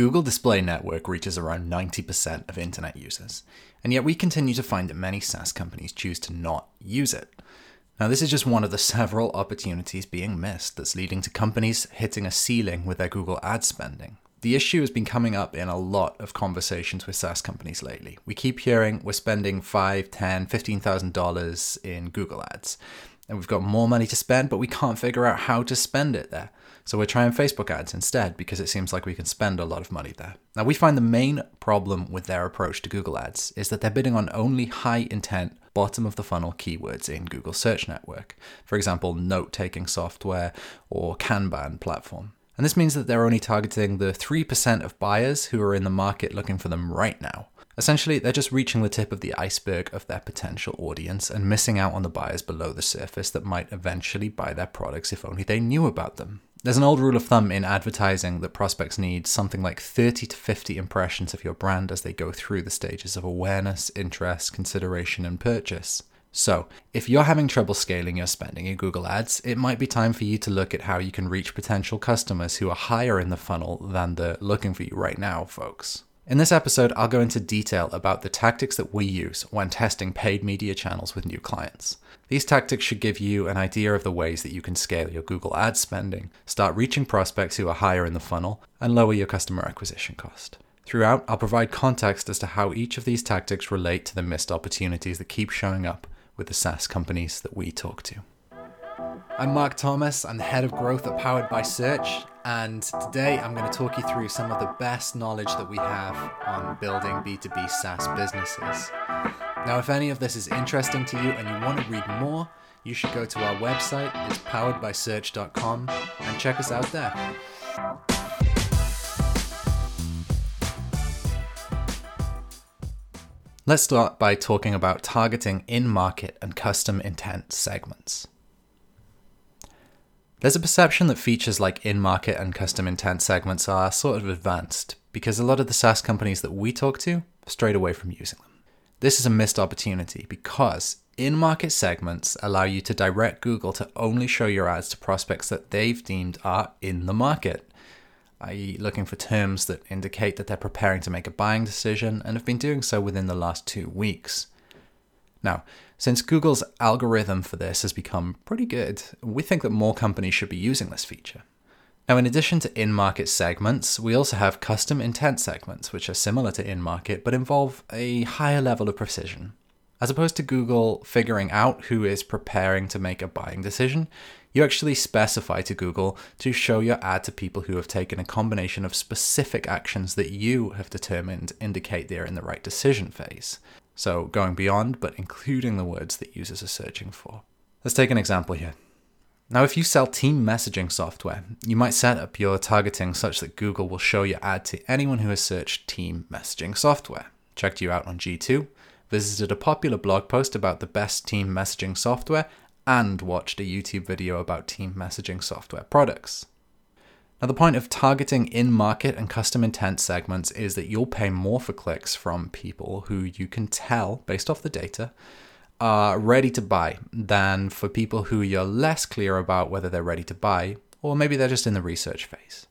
Google Display Network reaches around 90% of internet users, and yet we continue to find that many SaaS companies choose to not use it. Now, this is just one of the several opportunities being missed that's leading to companies hitting a ceiling with their Google ad spending. The issue has been coming up in a lot of conversations with SaaS companies lately. We keep hearing we're spending five, ten, fifteen thousand dollars in Google ads, and we've got more money to spend, but we can't figure out how to spend it there. So we're trying Facebook ads instead because it seems like we can spend a lot of money there. Now we find the main problem with their approach to Google ads is that they're bidding on only high intent bottom of the funnel keywords in Google Search Network. For example, note taking software or Kanban platform. And this means that they're only targeting the 3% of buyers who are in the market looking for them right now. Essentially, they're just reaching the tip of the iceberg of their potential audience and missing out on the buyers below the surface that might eventually buy their products if only they knew about them. There's an old rule of thumb in advertising that prospects need something like 30 to 50 impressions of your brand as they go through the stages of awareness, interest, consideration, and purchase. So, if you're having trouble scaling your spending in Google Ads, it might be time for you to look at how you can reach potential customers who are higher in the funnel than the looking for you right now folks. In this episode, I'll go into detail about the tactics that we use when testing paid media channels with new clients. These tactics should give you an idea of the ways that you can scale your Google Ads spending, start reaching prospects who are higher in the funnel, and lower your customer acquisition cost. Throughout, I'll provide context as to how each of these tactics relate to the missed opportunities that keep showing up with the SaaS companies that we talk to. I'm Marc Thomas, I'm the head of growth at Powered by Search, and today I'm going to talk you through some of the best knowledge that we have on building B2B SaaS businesses. Now, if any of this is interesting to you and you want to read more, you should go to our website, it's poweredbysearch.com, and check us out there. Let's start by talking about targeting in market and custom intent segments. There's a perception that features like in market and custom intent segments are sort of advanced because a lot of the SaaS companies that we talk to strayed away from using them. This is a missed opportunity because in market segments allow you to direct Google to only show your ads to prospects that they've deemed are in the market i.e., looking for terms that indicate that they're preparing to make a buying decision and have been doing so within the last two weeks. Now, since Google's algorithm for this has become pretty good, we think that more companies should be using this feature. Now, in addition to in market segments, we also have custom intent segments, which are similar to in market but involve a higher level of precision. As opposed to Google figuring out who is preparing to make a buying decision, you actually specify to Google to show your ad to people who have taken a combination of specific actions that you have determined indicate they're in the right decision phase. So, going beyond, but including the words that users are searching for. Let's take an example here. Now, if you sell team messaging software, you might set up your targeting such that Google will show your ad to anyone who has searched team messaging software, checked you out on G2, visited a popular blog post about the best team messaging software, and watched a YouTube video about team messaging software products. Now, the point of targeting in market and custom intent segments is that you'll pay more for clicks from people who you can tell, based off the data, are ready to buy than for people who you're less clear about whether they're ready to buy, or maybe they're just in the research phase.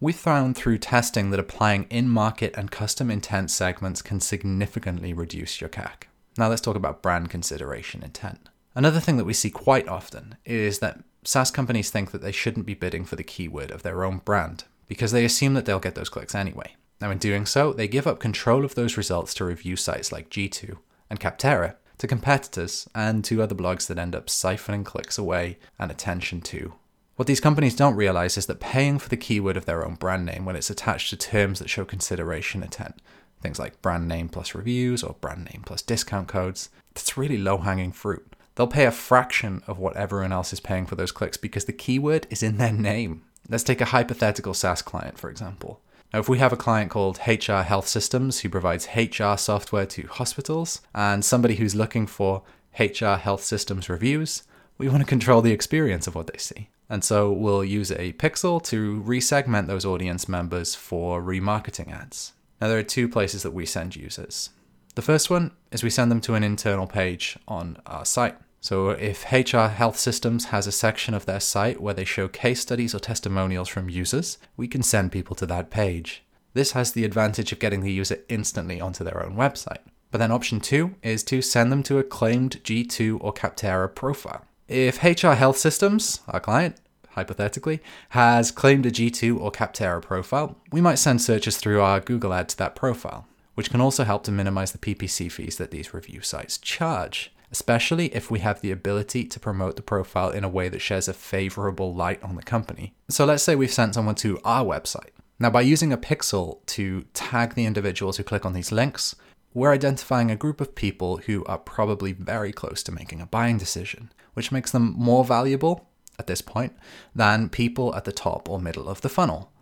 We found through testing that applying in market and custom intent segments can significantly reduce your CAC. Now, let's talk about brand consideration intent. Another thing that we see quite often is that SaaS companies think that they shouldn't be bidding for the keyword of their own brand because they assume that they'll get those clicks anyway. Now, in doing so, they give up control of those results to review sites like G2 and Capterra to competitors and to other blogs that end up siphoning clicks away and attention too. What these companies don't realize is that paying for the keyword of their own brand name when it's attached to terms that show consideration intent, things like brand name plus reviews or brand name plus discount codes, that's really low hanging fruit. They'll pay a fraction of what everyone else is paying for those clicks because the keyword is in their name. Let's take a hypothetical SaaS client, for example. Now, if we have a client called HR Health Systems who provides HR software to hospitals and somebody who's looking for HR Health Systems reviews, we want to control the experience of what they see. And so we'll use a pixel to resegment those audience members for remarketing ads. Now, there are two places that we send users. The first one is we send them to an internal page on our site. So, if HR Health Systems has a section of their site where they show case studies or testimonials from users, we can send people to that page. This has the advantage of getting the user instantly onto their own website. But then option two is to send them to a claimed G2 or Capterra profile. If HR Health Systems, our client, hypothetically, has claimed a G2 or Capterra profile, we might send searches through our Google ad to that profile, which can also help to minimize the PPC fees that these review sites charge, especially if we have the ability to promote the profile in a way that shares a favorable light on the company. So let's say we've sent someone to our website. Now, by using a pixel to tag the individuals who click on these links, we're identifying a group of people who are probably very close to making a buying decision, which makes them more valuable at this point than people at the top or middle of the funnel.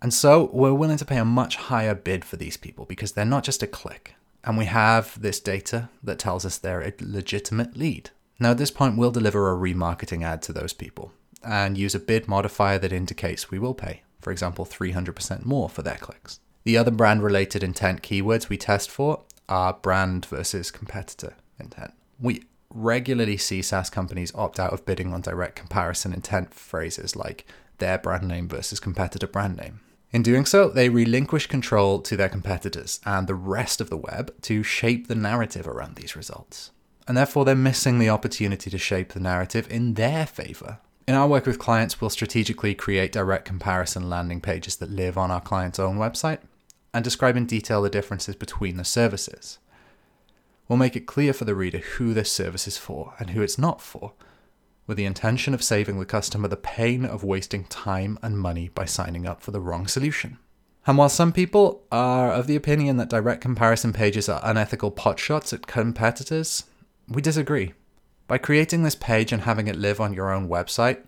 And so we're willing to pay a much higher bid for these people because they're not just a click. And we have this data that tells us they're a legitimate lead. Now, at this point, we'll deliver a remarketing ad to those people and use a bid modifier that indicates we will pay, for example, 300% more for their clicks. The other brand related intent keywords we test for are brand versus competitor intent. We regularly see SaaS companies opt out of bidding on direct comparison intent phrases like their brand name versus competitor brand name. In doing so, they relinquish control to their competitors and the rest of the web to shape the narrative around these results. And therefore, they're missing the opportunity to shape the narrative in their favor. In our work with clients, we'll strategically create direct comparison landing pages that live on our client's own website and describe in detail the differences between the services. We'll make it clear for the reader who this service is for and who it's not for, with the intention of saving the customer the pain of wasting time and money by signing up for the wrong solution. And while some people are of the opinion that direct comparison pages are unethical potshots at competitors, we disagree. By creating this page and having it live on your own website,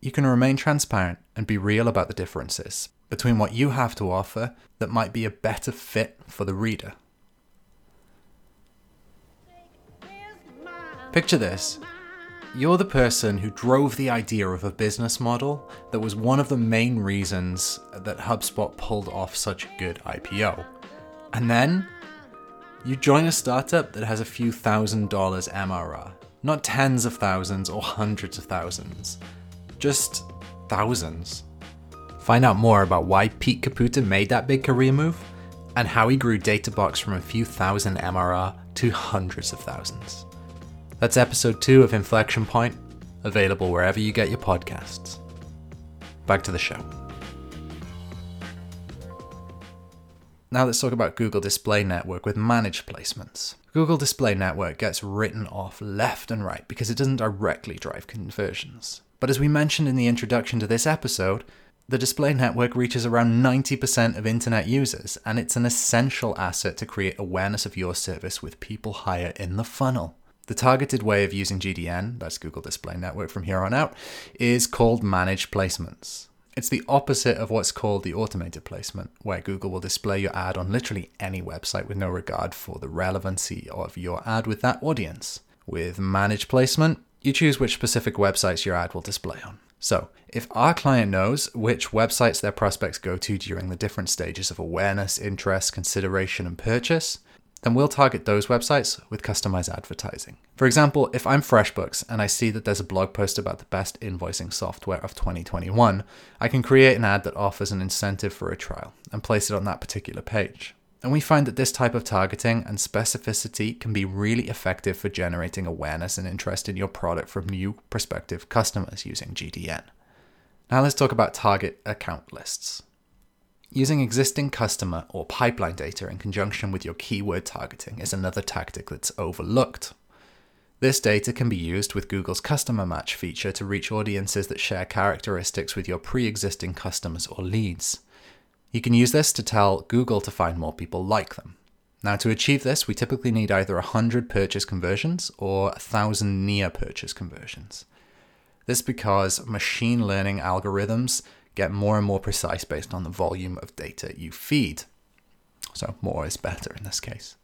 you can remain transparent and be real about the differences between what you have to offer that might be a better fit for the reader. Picture this. You're the person who drove the idea of a business model that was one of the main reasons that HubSpot pulled off such a good IPO. And then you join a startup that has a few thousand dollars MRR, not tens of thousands or hundreds of thousands, just thousands. Find out more about why Pete Caputa made that big career move and how he grew Databox from a few thousand MRR to hundreds of thousands. That's episode 2 of Inflection Point, available wherever you get your podcasts. Back to the show. Now let's talk about Google Display Network with managed placements. Google Display Network gets written off left and right because it doesn't directly drive conversions. But as we mentioned in the introduction to this episode, the display network reaches around 90% of internet users, and it's an essential asset to create awareness of your service with people higher in the funnel. The targeted way of using GDN, that's Google Display Network from here on out, is called managed placements. It's the opposite of what's called the automated placement, where Google will display your ad on literally any website with no regard for the relevancy of your ad with that audience. With managed placement, you choose which specific websites your ad will display on. So, if our client knows which websites their prospects go to during the different stages of awareness, interest, consideration, and purchase, then we'll target those websites with customized advertising. For example, if I'm FreshBooks and I see that there's a blog post about the best invoicing software of 2021, I can create an ad that offers an incentive for a trial and place it on that particular page. And we find that this type of targeting and specificity can be really effective for generating awareness and interest in your product from new prospective customers using GDN. Now let's talk about target account lists. Using existing customer or pipeline data in conjunction with your keyword targeting is another tactic that's overlooked. This data can be used with Google's Customer Match feature to reach audiences that share characteristics with your pre existing customers or leads. You can use this to tell Google to find more people like them. Now, to achieve this, we typically need either 100 purchase conversions or 1,000 near purchase conversions. This because machine learning algorithms get more and more precise based on the volume of data you feed. So, more is better in this case.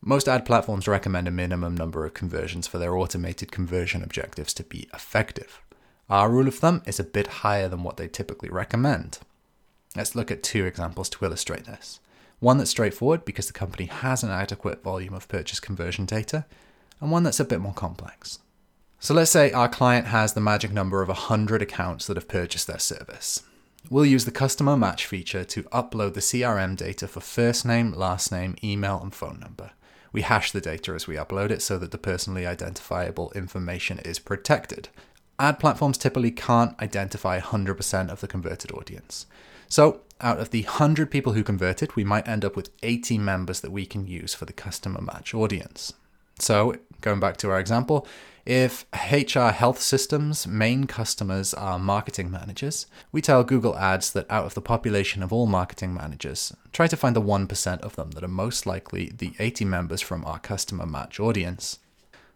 Most ad platforms recommend a minimum number of conversions for their automated conversion objectives to be effective. Our rule of thumb is a bit higher than what they typically recommend. Let's look at two examples to illustrate this. One that's straightforward because the company has an adequate volume of purchase conversion data, and one that's a bit more complex. So let's say our client has the magic number of 100 accounts that have purchased their service. we'll use the customer match feature to upload the CRM data for first name, last name, email, and phone number. We hash the data as we upload it so that the personally identifiable information is protected. Ad platforms typically can't identify 100% of the converted audience. So, out of the 100 people who converted, we might end up with 80 members that we can use for the customer match audience. So, going back to our example, if HR health systems' main customers are marketing managers, we tell Google Ads that out of the population of all marketing managers, try to find the 1% of them that are most likely the 80 members from our customer match audience.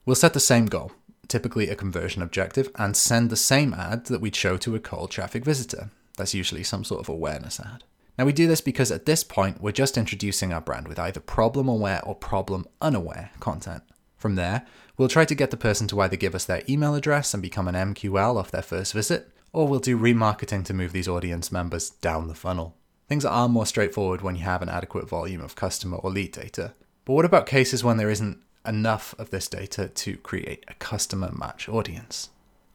We'll set the same goal, typically a conversion objective, and send the same ad that we'd show to a cold traffic visitor. That's usually some sort of awareness ad. Now, we do this because at this point, we're just introducing our brand with either problem aware or problem unaware content. From there, we'll try to get the person to either give us their email address and become an MQL off their first visit, or we'll do remarketing to move these audience members down the funnel. Things are more straightforward when you have an adequate volume of customer or lead data. But what about cases when there isn't enough of this data to create a customer match audience?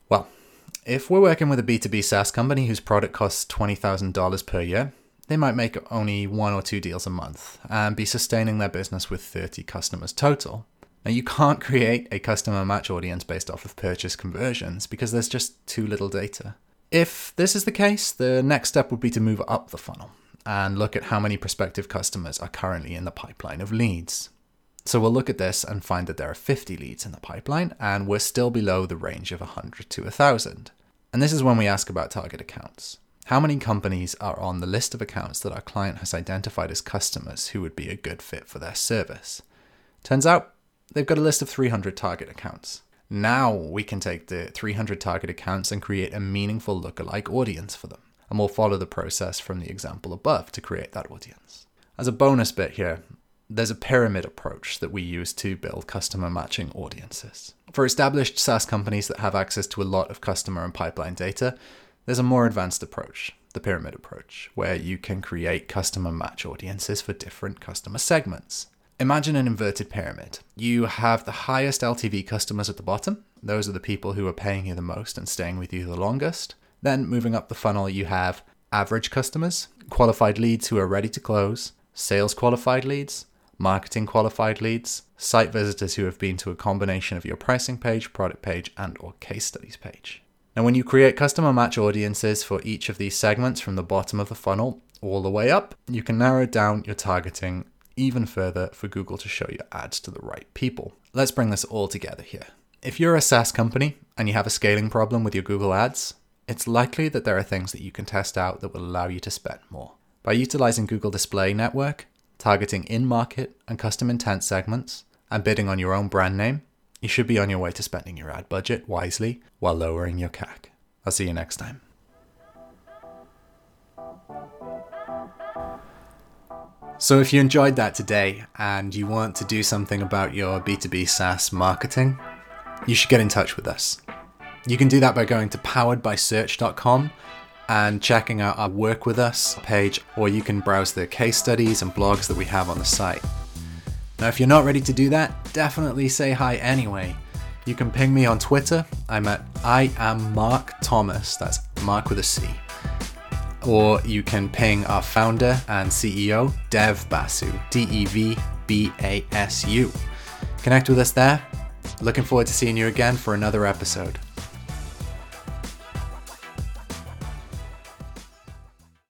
Well, if we're working with a B2B SaaS company whose product costs $20,000 per year, they might make only one or two deals a month and be sustaining their business with 30 customers total. Now, you can't create a customer match audience based off of purchase conversions because there's just too little data. If this is the case, the next step would be to move up the funnel and look at how many prospective customers are currently in the pipeline of leads. So we'll look at this and find that there are 50 leads in the pipeline and we're still below the range of 100 to 1000. And this is when we ask about target accounts. How many companies are on the list of accounts that our client has identified as customers who would be a good fit for their service? Turns out they've got a list of 300 target accounts. Now we can take the 300 target accounts and create a meaningful lookalike audience for them. And we'll follow the process from the example above to create that audience. As a bonus bit here, there's a pyramid approach that we use to build customer matching audiences. For established SaaS companies that have access to a lot of customer and pipeline data, there's a more advanced approach, the pyramid approach, where you can create customer match audiences for different customer segments. Imagine an inverted pyramid. You have the highest LTV customers at the bottom. Those are the people who are paying you the most and staying with you the longest. Then, moving up the funnel, you have average customers, qualified leads who are ready to close, sales qualified leads, marketing qualified leads, site visitors who have been to a combination of your pricing page, product page, and or case studies page. Now, when you create customer match audiences for each of these segments from the bottom of the funnel all the way up, you can narrow down your targeting even further for Google to show your ads to the right people. Let's bring this all together here. If you're a SaaS company and you have a scaling problem with your Google ads, it's likely that there are things that you can test out that will allow you to spend more. By utilizing Google Display Network, targeting in market and custom intent segments, and bidding on your own brand name, you should be on your way to spending your ad budget wisely while lowering your CAC. I'll see you next time. So, if you enjoyed that today and you want to do something about your B2B SaaS marketing, you should get in touch with us. You can do that by going to poweredbysearch.com and checking out our Work With Us page, or you can browse the case studies and blogs that we have on the site. Now, if you're not ready to do that, definitely say hi anyway. You can ping me on Twitter. I'm at I am Marc Thomas. That's Marc with a C or you can ping our founder and CEO, Dev Basu, D E V B A S U. Connect with us there. Looking forward to seeing you again for another episode.